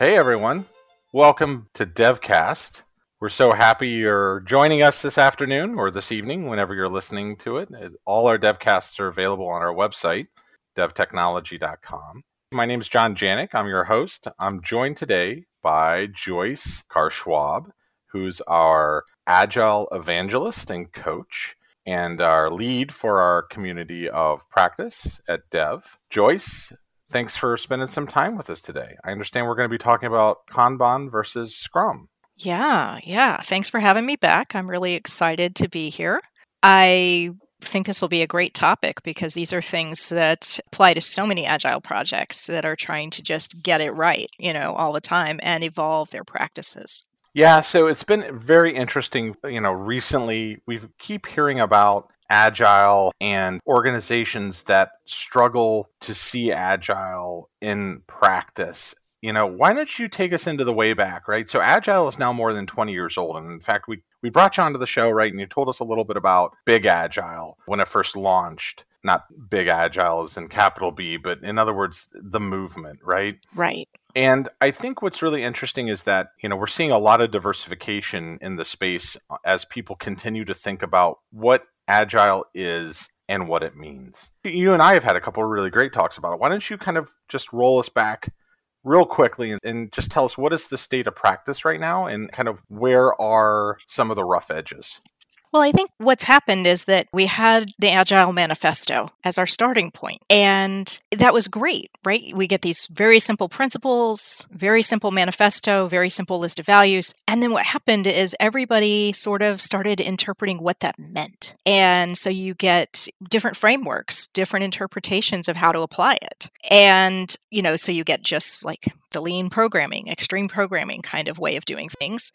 Hey everyone, welcome to DevCast. We're so happy you're joining us this afternoon or this evening, whenever you're listening to it. All our DevCasts are available on our website, devtechnology.com. My name is John Janik. I'm your host. I'm joined today by Joyce Karschwab, who's our Agile evangelist and coach and our lead for our community of practice at Dev. Joyce, thanks for spending some time with us today. I understand we're going to be talking about Kanban versus Scrum. Yeah, yeah. Thanks for having me back. I'm really excited to be here. I think this will be a great topic because these are things that apply to so many agile projects that are trying to just get it right, you know, all the time and evolve their practices. Yeah, so it's been very interesting, you know, recently we keep hearing about agile and organizations that struggle to see agile in practice you know, why don't you take us into the way back, right? So Agile is now more than 20 years old. And in fact, we, we brought you onto the show, right? And you told us a little bit about Big Agile when it first launched. Not Big Agile as in capital B, but in other words, the movement, right? Right. And I think what's really interesting is that, you know, we're seeing a lot of diversification in the space as people continue to think about what Agile is and what it means. You and I have had a couple of really great talks about it. Why don't you kind of just roll us back real quickly and just tell us what is the state of practice right now and kind of where are some of the rough edges? Well, I think what's happened is that we had the Agile Manifesto as our starting point, and that was great, right? We get these very simple principles, very simple manifesto, very simple list of values. And then what happened is everybody sort of started interpreting what that meant. And so you get different frameworks, different interpretations of how to apply it. And, you know, so you get just like the lean programming, extreme programming kind of way of doing things,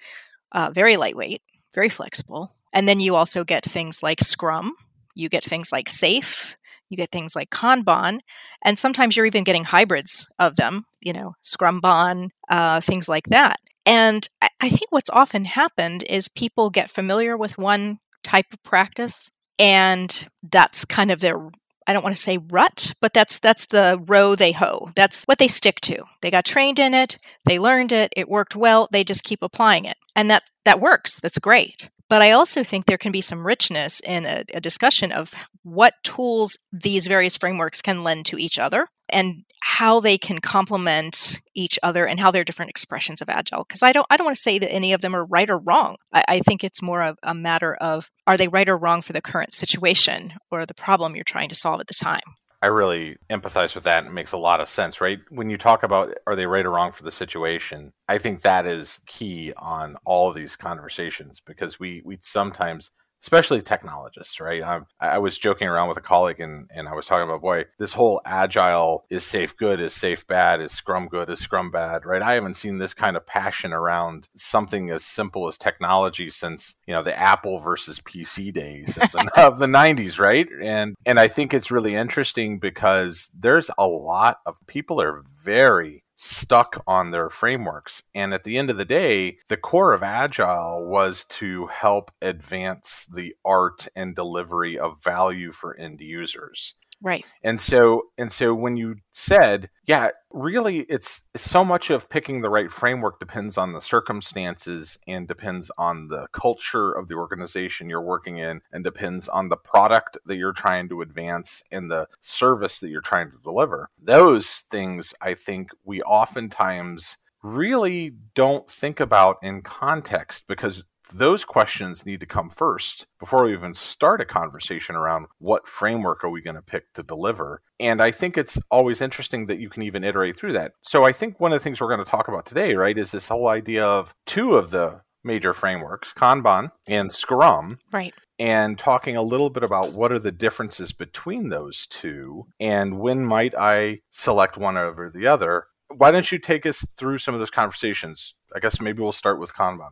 uh, very lightweight, very flexible and then you also get things like Scrum, you get things like SAFe, you get things like Kanban, and sometimes you're even getting hybrids of them, you know, Scrumban, uh, things like that. And I, I think what's often happened is people get familiar with one type of practice, and that's kind of their I don't want to say rut, but that's that's the row they hoe. That's what they stick to. They got trained in it, they learned it, it worked well, they just keep applying it. And that that works. That's great. But I also think there can be some richness in a, a, discussion of what tools these various frameworks can lend to each other and how they can complement each other and how they're different expressions of agile. Because I don't, I don't want to say that any of them are right or wrong. I, I think it's more of a matter of are they right or wrong for the current situation or the problem you're trying to solve at the time. I really empathize with that. It makes a lot of sense, right? When you talk about are they right or wrong for the situation, I think that is key on all of these conversations because we we sometimes especially technologists, right? I'm, i was joking around with a colleague and, and I was talking about, boy, this whole agile is SAFe good, is SAFe bad, is scrum good, is scrum bad, right? I haven't seen this kind of passion around something as simple as technology since, you know, the Apple versus PC days of the, of the 90s, right? And, and I think it's really interesting because there's a lot of people are very stuck on their frameworks. And at the end of the day, the core of Agile was to help advance the art and delivery of value for end users. Right. And so and so when you said, yeah, really it's so much of picking the right framework depends on the circumstances and depends on the culture of the organization you're working in and depends on the product that you're trying to advance and the service that you're trying to deliver. Those things I think we oftentimes really don't think about in context because those questions need to come first before we even start a conversation around what framework are we going to pick to deliver. And I think it's always interesting that you can even iterate through that. So I think one of the things we're going to talk about today, right, is this whole idea of two of the major frameworks, Kanban and Scrum. Right. And talking a little bit about what are the differences between those two and when might I select one over the other. Why don't you take us through some of those conversations? I guess maybe we'll start with Kanban.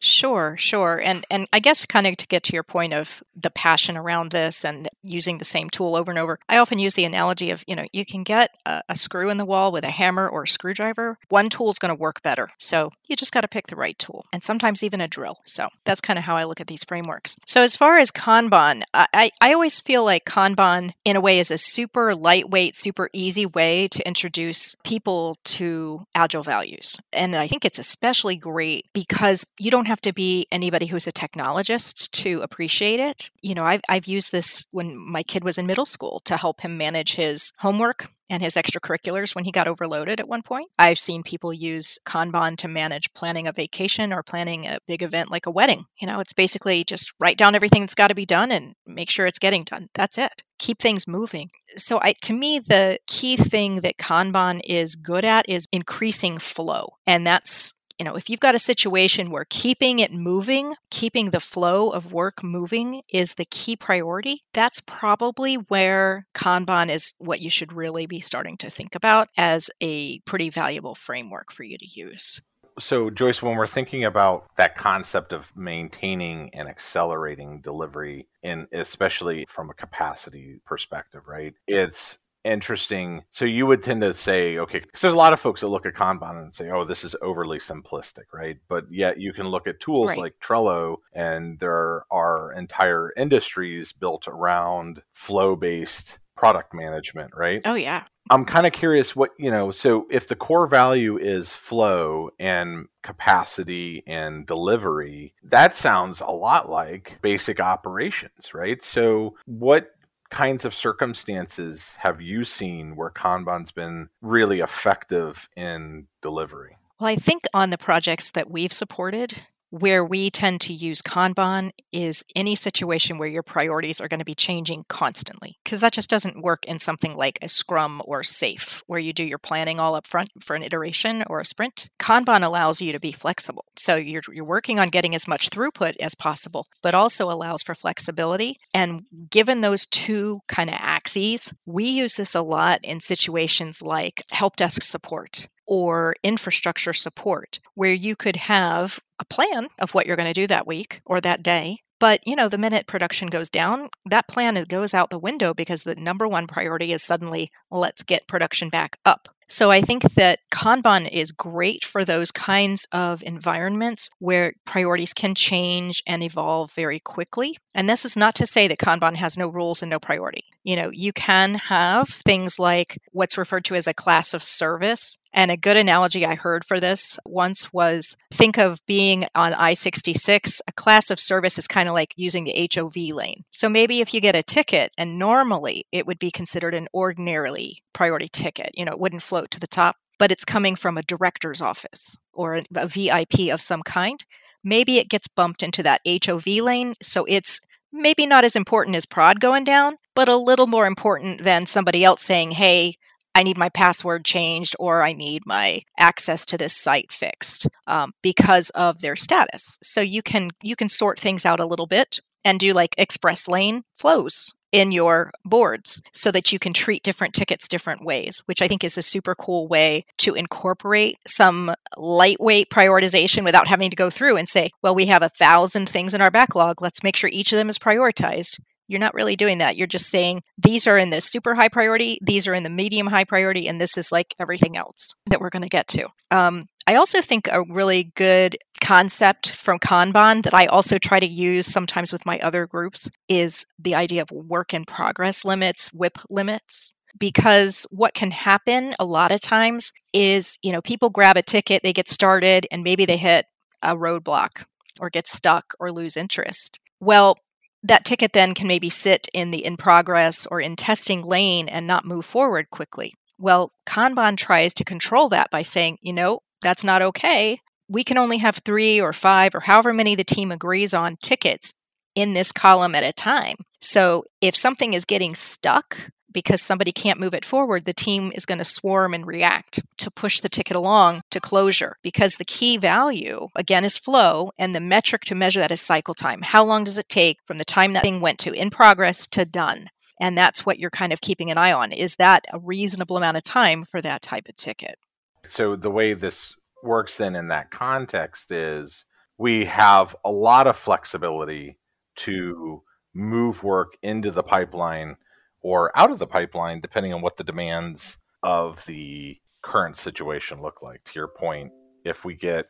Sure, sure. And and I guess kind of to get to your point of the passion around this and using the same tool over and over, I often use the analogy of, you know, you can get a, a screw in the wall with a hammer or a screwdriver. One tool is going to work better. So you just got to pick the right tool and sometimes even a drill. So that's kind of how I look at these frameworks. So as far as Kanban, I, I always feel like Kanban in a way is a super lightweight, super easy way to introduce people to agile values. And I think it's especially great because you don't have to be anybody who's a technologist to appreciate it. You know, I've, I've used this when my kid was in middle school to help him manage his homework and his extracurriculars when he got overloaded at one point. I've seen people use Kanban to manage planning a vacation or planning a big event like a wedding. You know, it's basically just write down everything that's got to be done and make sure it's getting done. That's it. Keep things moving. So I to me the key thing that Kanban is good at is increasing flow. And that's you know, if you've got a situation where keeping it moving, keeping the flow of work moving is the key priority, that's probably where Kanban is what you should really be starting to think about as a pretty valuable framework for you to use. So, Joyce, when we're thinking about that concept of maintaining and accelerating delivery, and especially from a capacity perspective, right? It's interesting. So you would tend to say, okay, because there's a lot of folks that look at Kanban and say, oh, this is overly simplistic, right? But yet you can look at tools right. like Trello, and there are entire industries built around flow based product management, right? Oh, yeah. I'm kind of curious what, you know, so if the core value is flow and capacity and delivery, that sounds a lot like basic operations, right? So, what kinds of circumstances have you seen where Kanban's been really effective in delivery? Well, I think on the projects that we've supported, where we tend to use Kanban is any situation where your priorities are going to be changing constantly, because that just doesn't work in something like a Scrum or SAFe, where you do your planning all up front for an iteration or a sprint. Kanban allows you to be flexible. So you're, you're working on getting as much throughput as possible, but also allows for flexibility. And given those two kind of axes, we use this a lot in situations like help desk support or infrastructure support, where you could have a plan of what you're going to do that week or that day. But, you know, the minute production goes down, that plan goes out the window because the number one priority is suddenly let's get production back up. So I think that Kanban is great for those kinds of environments where priorities can change and evolve very quickly. And this is not to say that Kanban has no rules and no priority. You know, you can have things like what's referred to as a class of service. And a good analogy I heard for this once was think of being on I 66. A class of service is kind of like using the HOV lane. So maybe if you get a ticket, and normally it would be considered an ordinarily priority ticket, you know, it wouldn't float to the top, but it's coming from a director's office or a, a VIP of some kind. Maybe it gets bumped into that HOV lane. So it's maybe not as important as prod going down, but a little more important than somebody else saying, hey, I need my password changed or I need my access to this site fixed um, because of their status. So you can you can sort things out a little bit and do like express lane flows in your boards so that you can treat different tickets different ways, which I think is a super cool way to incorporate some lightweight prioritization without having to go through and say, well, we have a thousand things in our backlog. Let's make sure each of them is prioritized. You're not really doing that. You're just saying these are in the super high priority, these are in the medium high priority, and this is like everything else that we're going to get to. Um, I also think a really good concept from Kanban that I also try to use sometimes with my other groups is the idea of work in progress limits, WIP limits. Because what can happen a lot of times is, you know, people grab a ticket, they get started, and maybe they hit a roadblock or get stuck or lose interest. Well, that ticket then can maybe sit in the in progress or in testing lane and not move forward quickly. Well, Kanban tries to control that by saying, you know, that's not okay. We can only have three or five or however many the team agrees on tickets in this column at a time. So if something is getting stuck because somebody can't move it forward, the team is going to swarm and react to push the ticket along to closure because the key value, again, is flow, and the metric to measure that is cycle time. How long does it take from the time that thing went to in progress to done? And that's what you're kind of keeping an eye on. Is that a reasonable amount of time for that type of ticket? So the way this works then in that context is we have a lot of flexibility to move work into the pipeline or out of the pipeline, depending on what the demands of the current situation look like. To your point, if we get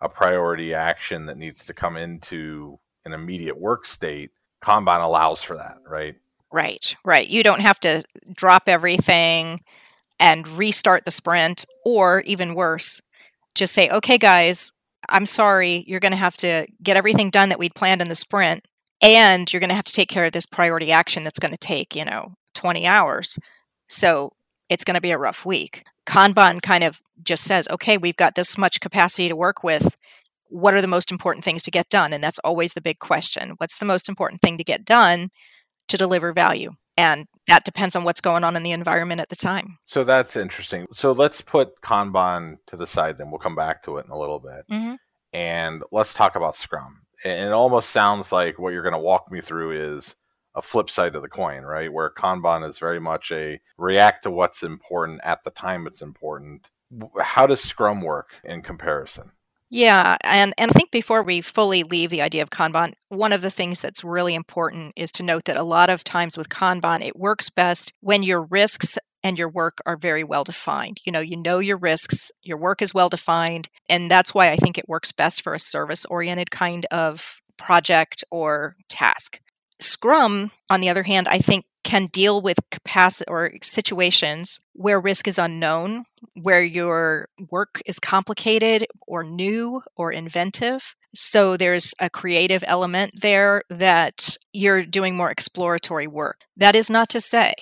a priority action that needs to come into an immediate work state, Kanban allows for that, right? Right, right. You don't have to drop everything and restart the sprint, or even worse, just say, okay, guys, I'm sorry, you're going to have to get everything done that we'd planned in the sprint, and you're going to have to take care of this priority action that's going to take, you know, 20 hours. So it's going to be a rough week. Kanban kind of just says, okay, we've got this much capacity to work with. What are the most important things to get done? And that's always the big question. What's the most important thing to get done to deliver value? And that depends on what's going on in the environment at the time. So that's interesting. So let's put Kanban to the side, then we'll come back to it in a little bit. Mm-hmm. And let's talk about Scrum. And it almost sounds like what you're going to walk me through is a flip side of the coin, right? Where Kanban is very much a react to what's important at the time it's important. How does Scrum work in comparison? Yeah, and, and I think before we fully leave the idea of Kanban, one of the things that's really important is to note that a lot of times with Kanban, it works best when your risks and your work are very well defined. You know, you know your risks, your work is well defined, and that's why I think it works best for a service oriented kind of project or task. Scrum, on the other hand, I think can deal with capacity or situations where risk is unknown, where your work is complicated or new or inventive. So there's a creative element there that you're doing more exploratory work. That is not to say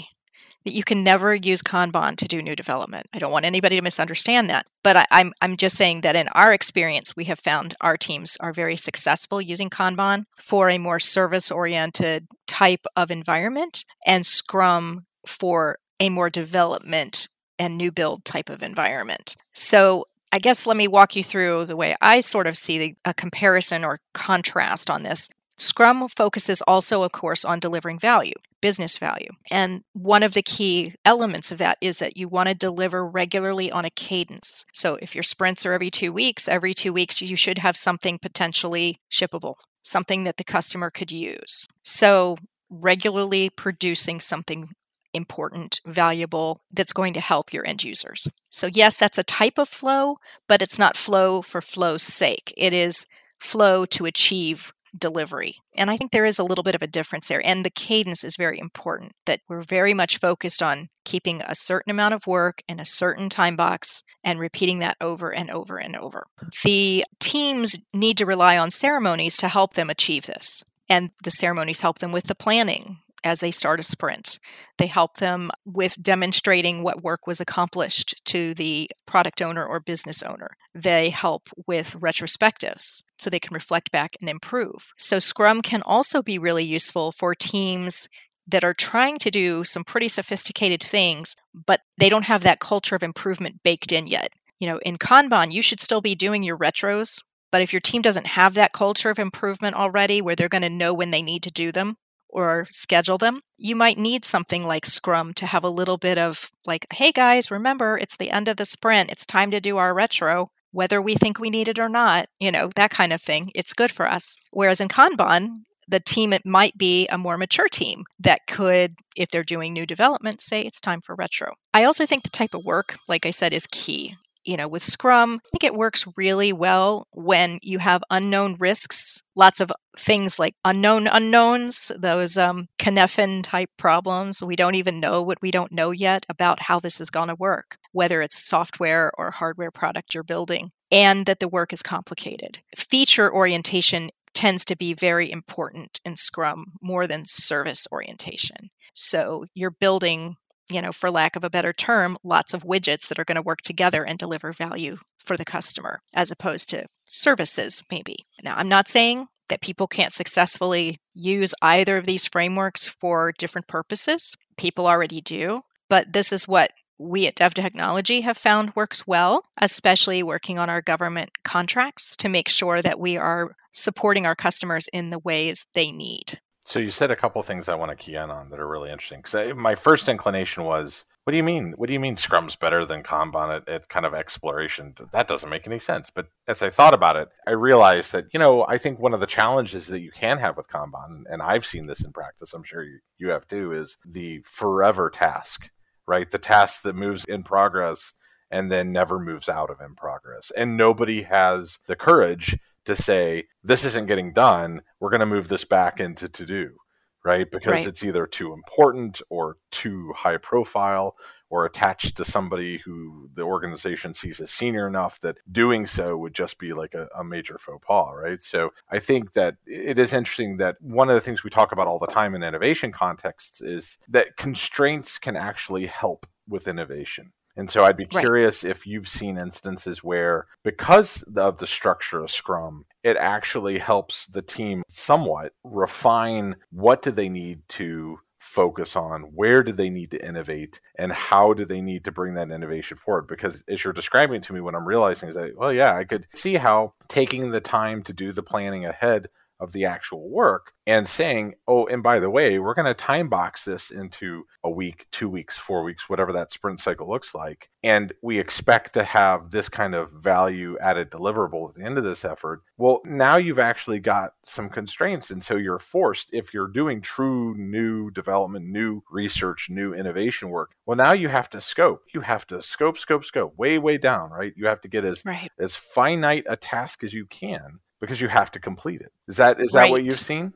that you can never use Kanban to do new development. I don't want anybody to misunderstand that. But I, am I'm, I'm just saying that in our experience, we have found our teams are very successful using Kanban for a more service oriented type of environment and Scrum for a more development and new build type of environment. So I guess let me walk you through the way I sort of see a comparison or contrast on this. Scrum focuses also, of course, on delivering value, business value. And one of the key elements of that is that you want to deliver regularly on a cadence. So if your sprints are every two weeks, every two weeks you should have something potentially shippable, something that the customer could use. So regularly producing something important, valuable, that's going to help your end users. So, yes, that's a type of flow, but it's not flow for flow's sake. It is flow to achieve delivery. And I think there is a little bit of a difference there. And the cadence is very important, that we're very much focused on keeping a certain amount of work in a certain time box and repeating that over and over and over. The teams need to rely on ceremonies to help them achieve this. And the ceremonies help them with the planning, as they start a sprint. They help them with demonstrating what work was accomplished to the product owner or business owner. They help with retrospectives so they can reflect back and improve. So, Scrum can also be really useful for teams that are trying to do some pretty sophisticated things, but they don't have that culture of improvement baked in yet. You know, in Kanban, you should still be doing your retros, but if your team doesn't have that culture of improvement already where they're going to know when they need to do them, or schedule them, you might need something like Scrum to have a little bit of like, hey guys, remember it's the end of the sprint. It's time to do our retro, whether we think we need it or not, you know, that kind of thing. It's good for us. Whereas in Kanban, the team it might be a more mature team that could if they're doing new development say it's time for retro i also think the type of work like i said is key you know, with Scrum, I think it works really well when you have unknown risks, lots of things like unknown unknowns, those um, Cynefin type problems. We don't even know what we don't know yet about how this is going to work, whether it's software or hardware product you're building, and that the work is complicated. Feature orientation tends to be very important in Scrum more than service orientation. So you're building you know, for lack of a better term, lots of widgets that are going to work together and deliver value for the customer, as opposed to services, maybe. Now, I'm not saying that people can't successfully use either of these frameworks for different purposes. People already do. But this is what we at Dev Technology have found works well, especially working on our government contracts to make sure that we are supporting our customers in the ways they need. So you said a couple things I want to key in on that are really interesting. Because my first inclination was, what do you mean? What do you mean Scrum's better than Kanban at, at, kind of exploration? That doesn't make any sense. But as I thought about it, I realized that, you know, I think one of the challenges that you can have with Kanban, and I've seen this in practice, I'm sure you, you have too, is the forever task, right? The task that moves in progress and then never moves out of in progress. And nobody has the courage to say, this isn't getting done. We're going to move this back into to do, right? Because right. it's either too important or too high profile or attached to somebody who the organization sees as senior enough that doing so would just be like a, a, major faux pas, right? So I think that it is interesting that one of the things we talk about all the time in innovation contexts is that constraints can actually help with innovation. And so I'd be curious right. if you've seen instances where, because of the structure of Scrum, it actually helps the team somewhat refine what do they need to focus on where do they need to innovate and how do they need to bring that innovation forward because as you're describing to me what i'm realizing is that well yeah i could see how taking the time to do the planning ahead of the actual work and saying, oh, and by the way, we're going to time box this into a week, two weeks, four weeks, whatever that sprint cycle looks like. And we expect to have this kind of value added deliverable at the end of this effort. Well, now you've actually got some constraints. And so you're forced, if you're doing true new development, new research, new innovation work, well, now you have to scope. You have to scope, scope, scope, way, way down, right? You have to get as, right. as finite a task as you can because you have to complete it. Is that is that what you've seen?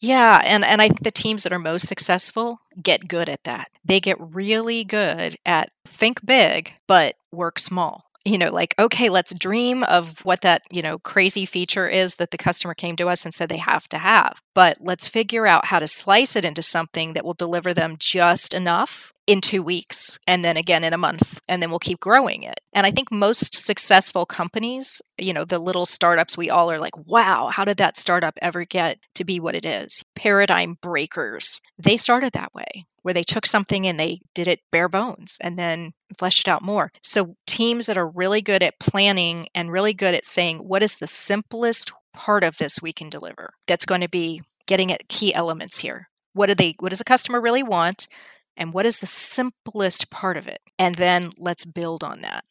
Yeah, and and I think the teams that are most successful get good at that. They get really good at think big but work small. You know, like okay, let's dream of what that, you know, crazy feature is that the customer came to us and said they have to have. But let's figure out how to slice it into something that will deliver them just enough in two weeks and then again in a month and then we'll keep growing it. And i think most successful companies you know the little startups we all are like wow how did that startup ever get to be what it is? Paradigm breakers they started that way where they took something and they did it bare bones and then fleshed it out more. So teams that are really good at planning and really good at saying what is the simplest part of this we can deliver that's going to be getting at key elements here? What do they what does a customer really want and what is the simplest part of it? And then let's build on that.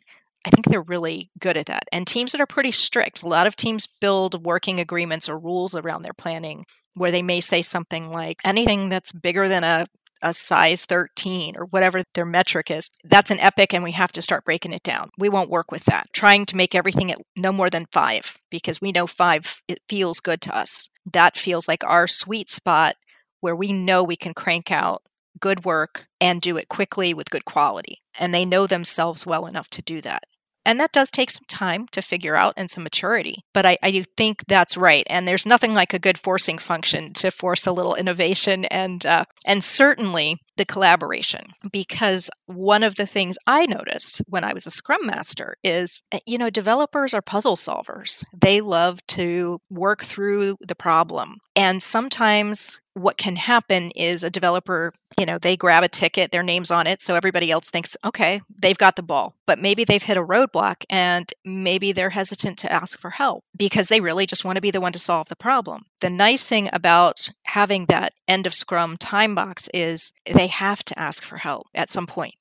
I think they're really good at that. And teams that are pretty strict, a lot of teams build working agreements or rules around their planning where they may say something like anything that's bigger than a, a size 13 or whatever their metric is, that's an epic and we have to start breaking it down. We won't work with that. Trying to make everything at no more than five because we know five, it feels good to us. That feels like our sweet spot where we know we can crank out good work and do it quickly with good quality. And they know themselves well enough to do that. And that does take some time to figure out and some maturity. But I, I do think that's right. And there's nothing like a good forcing function to force a little innovation and uh, and certainly the collaboration. Because one of the things I noticed when I was a Scrum Master is, eh, you know, developers are puzzle solvers. They love to work through the problem. And sometimes what can happen is a developer, you know, they grab a ticket, their name's on it, so everybody else thinks, okay, they've got the ball. But maybe they've hit a roadblock and maybe they're hesitant to ask for help because they really just want to be the one to solve the problem. The nice thing about having that end of Scrum time box is they have to ask for help at some point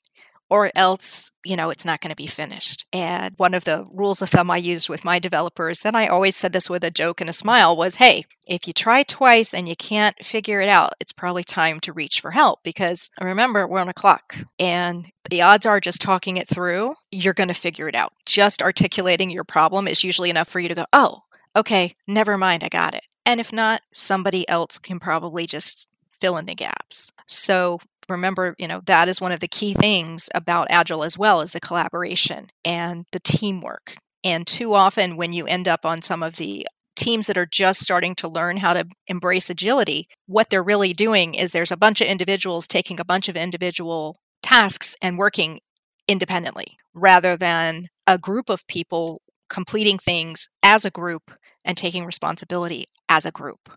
or else, you know, it's not going to be finished. And one of the rules of thumb I used with my developers, and I always said this with a joke and a smile, was hey, if you try twice and you can't figure it out, it's probably time to reach for help because remember, we're on a clock and the odds are just talking it through, you're going to figure it out. Just articulating your problem is usually enough for you to go, oh, okay, never mind, I got it. And if not, somebody else can probably just fill in the gaps. So remember, you know, that is one of the key things about Agile as well as the collaboration and the teamwork. And too often, when you end up on some of the teams that are just starting to learn how to embrace agility, what they're really doing is there's a bunch of individuals taking a bunch of individual tasks and working independently rather than a group of people completing things as a group and taking responsibility as a group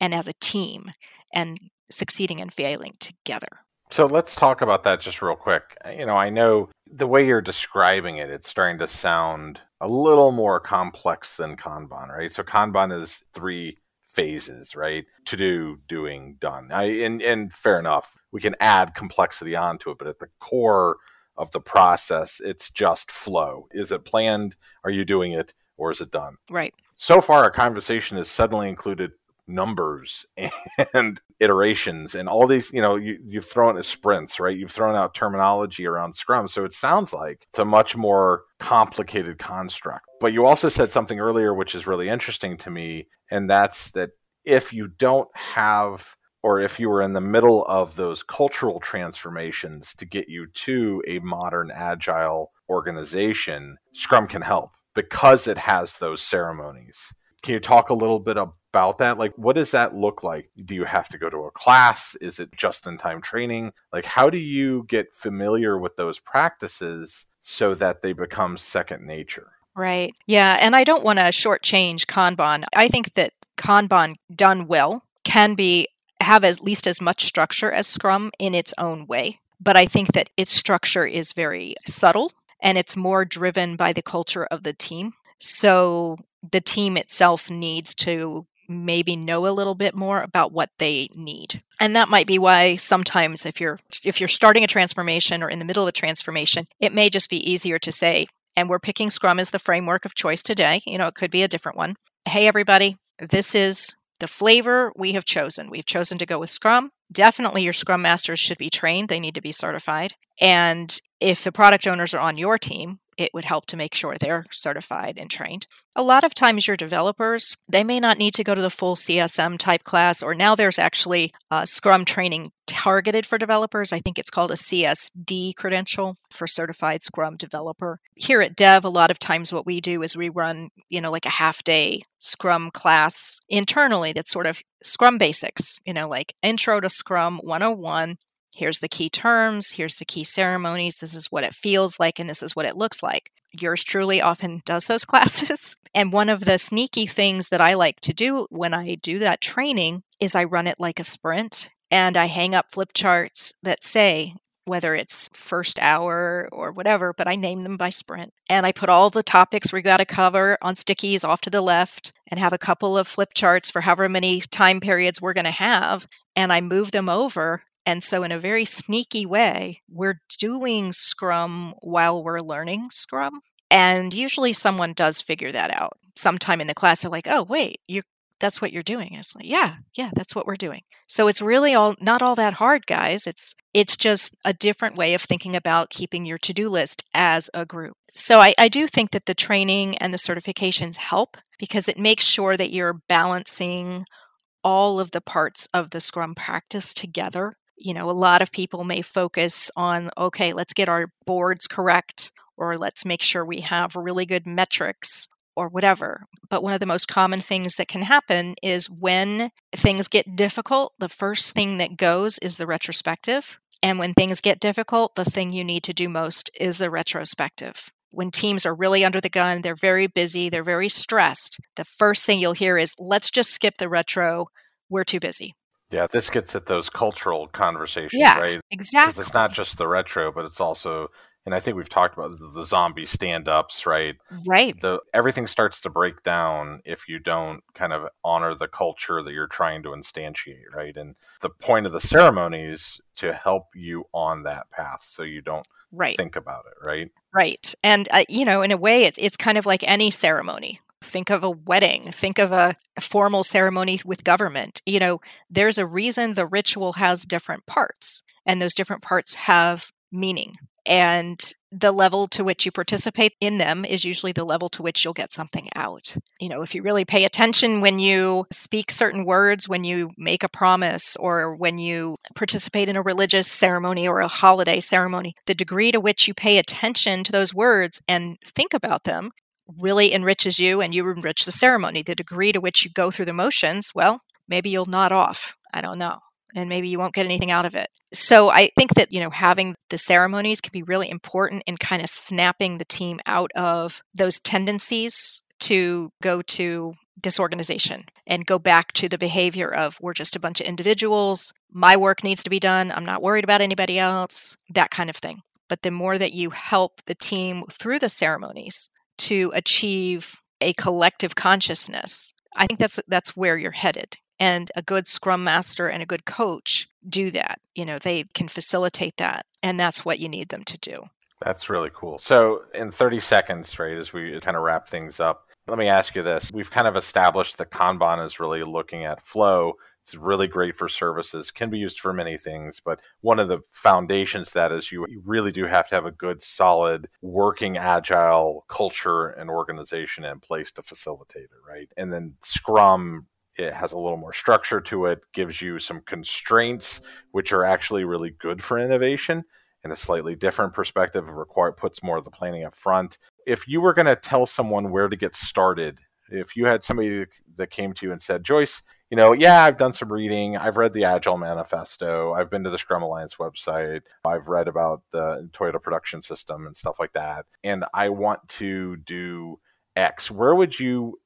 and as a team and succeeding and failing together. So let's talk about that just real quick. You know, I know the way you're describing it, it's starting to sound a little more complex than Kanban, right? So Kanban is three phases, right? To do, doing, done. I, and, and fair enough. We can add complexity onto it, but at the core of the process, it's just flow. Is it planned? Are you doing it? Or is it done? Right. So far, our conversation has suddenly included numbers and iterations and all these you know you, you've thrown out sprints right you've thrown out terminology around scrum so it sounds like it's a much more complicated construct but you also said something earlier which is really interesting to me and that's that if you don't have or if you were in the middle of those cultural transformations to get you to a modern agile organization scrum can help because it has those ceremonies can you talk a little bit about that? Like, what does that look like? Do you have to go to a class? Is it just in time training? Like, how do you get familiar with those practices so that they become second nature? Right. Yeah. And I don't want to shortchange Kanban. I think that Kanban done well can be have at least as much structure as Scrum in its own way. But I think that its structure is very subtle and it's more driven by the culture of the team. So the team itself needs to maybe know a little bit more about what they need. And that might be why sometimes if you're if you're starting a transformation or in the middle of a transformation, it may just be easier to say and we're picking Scrum as the framework of choice today. You know, it could be a different one. Hey everybody, this is the flavor we have chosen. We've chosen to go with Scrum. Definitely your Scrum masters should be trained. They need to be certified. And if the product owners are on your team, it would help to make sure they're certified and trained. A lot of times, your developers, they may not need to go to the full CSM type class, or now there's actually Scrum training targeted for developers. I think it's called a CSD credential for certified Scrum developer. Here at Dev, a lot of times what we do is we run, you know, like a half day Scrum class internally that's sort of Scrum basics, you know, like Intro to Scrum 101 here's the key terms, here's the key ceremonies, this is what it feels like, and this is what it looks like. Yours truly often does those classes. And one of the sneaky things that I like to do when I do that training is I run it like a sprint and I hang up flip charts that say, whether it's first hour or whatever, but I name them by sprint. And I put all the topics we got to cover on stickies off to the left and have a couple of flip charts for however many time periods we're going to have. And I move them over and so, in a very sneaky way, we're doing Scrum while we're learning Scrum. And usually, someone does figure that out. Sometime in the class, they're like, "Oh, wait, you that's what you're doing." And it's like, "Yeah, yeah, that's what we're doing." So it's really all not all that hard, guys. It's it's just a different way of thinking about keeping your to do list as a group. So I, I do think that the training and the certifications help because it makes sure that you're balancing all of the parts of the Scrum practice together you know, a lot of people may focus on, okay, let's get our boards correct, or let's make sure we have really good metrics, or whatever. But one of the most common things that can happen is when things get difficult, the first thing that goes is the retrospective. And when things get difficult, the thing you need to do most is the retrospective. When teams are really under the gun, they're very busy, they're very stressed, the first thing you'll hear is, let's just skip the retro. We're too busy. Yeah, this gets at those cultural conversations, yeah, right? Exactly. Because it's not just the retro, but it's also, and I think we've talked about the, the zombie stand-ups, right? Right. The everything starts to break down if you don't kind of honor the culture that you're trying to instantiate, right? And the point of the ceremony is to help you on that path, so you don't right. think about it, right? Right. And uh, you know, in a way, it's it's kind of like any ceremony Think of a wedding. Think of a, formal ceremony with government. You know, there's a reason the ritual has different parts, and those different parts have meaning. And the level to which you participate in them is usually the level to which you'll get something out. You know, if you really pay attention when you speak certain words, when you make a promise, or when you participate in a religious ceremony or a holiday ceremony, the degree to which you pay attention to those words and think about them really enriches you and you enrich the ceremony. The degree to which you go through the motions, well, maybe you'll nod off. I don't know. And maybe you won't get anything out of it. So I think that, you know, having the ceremonies can be really important in kind of snapping the team out of those tendencies to go to disorganization and go back to the behavior of we're just a bunch of individuals. My work needs to be done. I'm not worried about anybody else, that kind of thing. But the more that you help the team through the ceremonies, to achieve a collective consciousness, I think that's that's where you're headed. And a good scrum master and a good coach do that. You know, they can facilitate that. And that's what you need them to do. That's really cool. So, in 30 seconds, right, as we kind of wrap things up, let me ask you this. We've kind of established that Kanban is really looking at flow. It's really great for services, can be used for many things, but one of the foundations that is you, really do have to have a good, solid, working, agile culture and organization in place to facilitate it, right? And then Scrum it has a little more structure to it, gives you some constraints, which are actually really good for innovation in a slightly different perspective. it Require puts more of the planning up front. If you were going to tell someone where to get started, if you had somebody that came to you and said, Joyce, you know, yeah, I've done some reading. I've read the Agile Manifesto. I've been to the Scrum Alliance website. I've read about the Toyota production system and stuff like that. And I want to do X. Where would you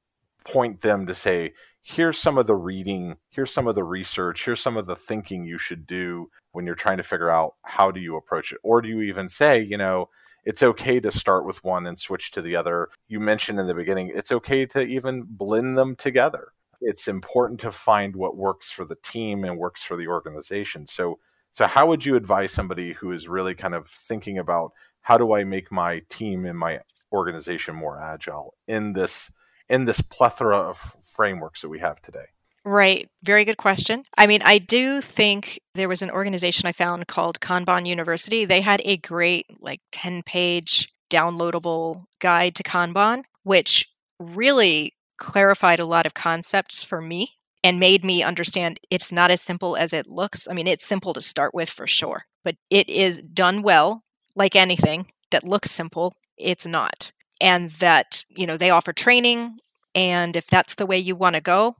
point them to say, here's some of the reading, here's some of the research, here's some of the thinking you should do when you're trying to figure out how do you approach it? Or do you even say, you know, it's okay to start with one and switch to the other. You mentioned in the beginning, it's okay to even blend them together. It's important to find what works for the team and works for the organization. So, so how would you advise somebody who is really kind of thinking about how do I make my team and my organization more agile in this in this plethora of frameworks that we have today? Right. Very good question. I mean, I do think there was an organization I found called Kanban University. They had a great, like, 10 page downloadable guide to Kanban, which really clarified a lot of concepts for me and made me understand it's not as simple as it looks. I mean, it's simple to start with for sure, but it is done well, like anything that looks simple, it's not. And that, you know, they offer training. And if that's the way you want to go,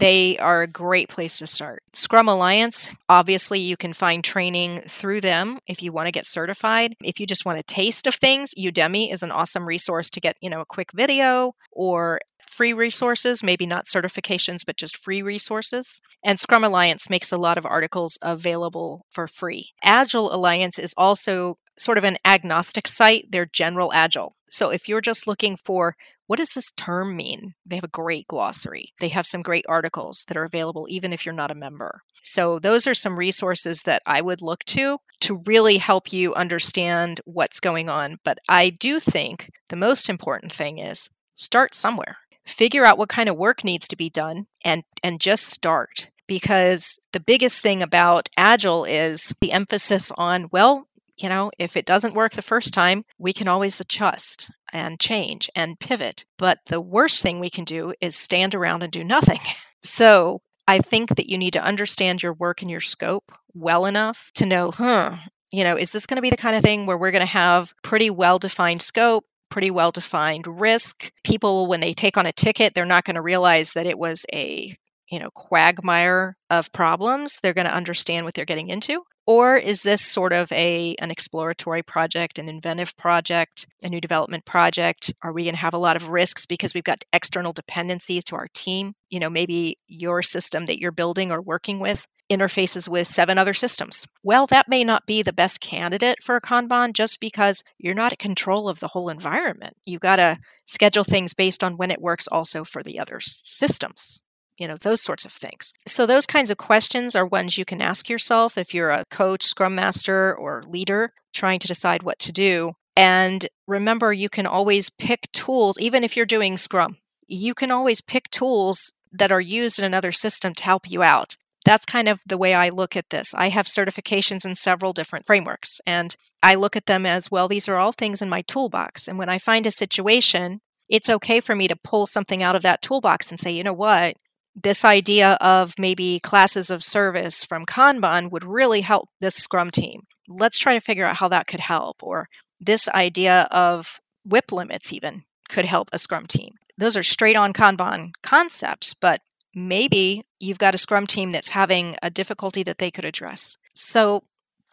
they are a great place to start. Scrum Alliance, obviously, you can find training through them if you want to get certified. If you just want a taste of things, Udemy is an awesome resource to get, you know, a quick video or free resources, maybe not certifications, but just free resources. And Scrum Alliance makes a lot of articles available for free. Agile Alliance is also sort of an agnostic site. They're general agile. So if you're just looking for what does this term mean? They have a great glossary. They have some great articles that are available even if you're not a member. So, those are some resources that I would look to to really help you understand what's going on. But I do think the most important thing is start somewhere. Figure out what kind of work needs to be done and and just start because the biggest thing about agile is the emphasis on well you know, if it doesn't work the first time, we can always adjust and change and pivot. But the worst thing we can do is stand around and do nothing. So I think that you need to understand your work and your scope well enough to know, huh, you know, is this going to be the kind of thing where we're going to have pretty well defined scope? Pretty well defined risk. People, when they take on a ticket, they're not going to realize that it was a you know quagmire of problems they're going to understand what they're getting into or is this sort of a an exploratory project, an inventive project, a new development project? Are we going to have a lot of risks because we've got external dependencies to our team? You know, maybe your system that you're building or working with interfaces with seven other systems. Well, that may not be the best candidate for a Kanban just because you're not in control of the whole environment. You've got to schedule things based on when it works also for the other systems you know, those sorts of things. So, those kinds of questions are ones you can ask yourself if you're a coach, scrum master, or leader trying to decide what to do. And remember, you can always pick tools, even if you're doing scrum, you can always pick tools that are used in another system to help you out. That's kind of the way I look at this. I have certifications in several different frameworks, and I look at them as well, these are all things in my toolbox. And when I find a situation, it's okay for me to pull something out of that toolbox and say, you know what, this idea of maybe classes of service from Kanban would really help this Scrum team. Let's try to figure out how that could help. Or this idea of WIP limits, even, could help a Scrum team. Those are straight on Kanban concepts, but maybe you've got a Scrum team that's having a difficulty that they could address. So,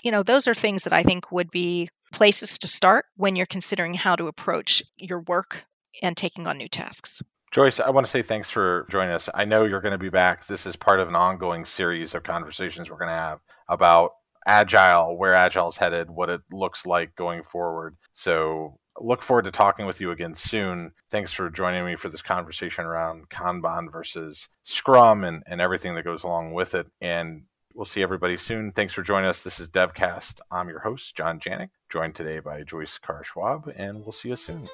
you know, those are things that I think would be places to start when you're considering how to approach your work and taking on new tasks. Joyce, I want to say thanks for joining us. I know you're going to be back. This is part of an ongoing series of conversations we're going to have about agile, where agile is headed, what it looks like going forward. So look forward to talking with you again soon. Thanks for joining me for this conversation around Kanban versus Scrum and, and everything that goes along with it. And we'll see everybody soon. Thanks for joining us. This is DevCast. I'm your host, John Janik, joined today by Joyce Carr Schwab, and we'll see you soon.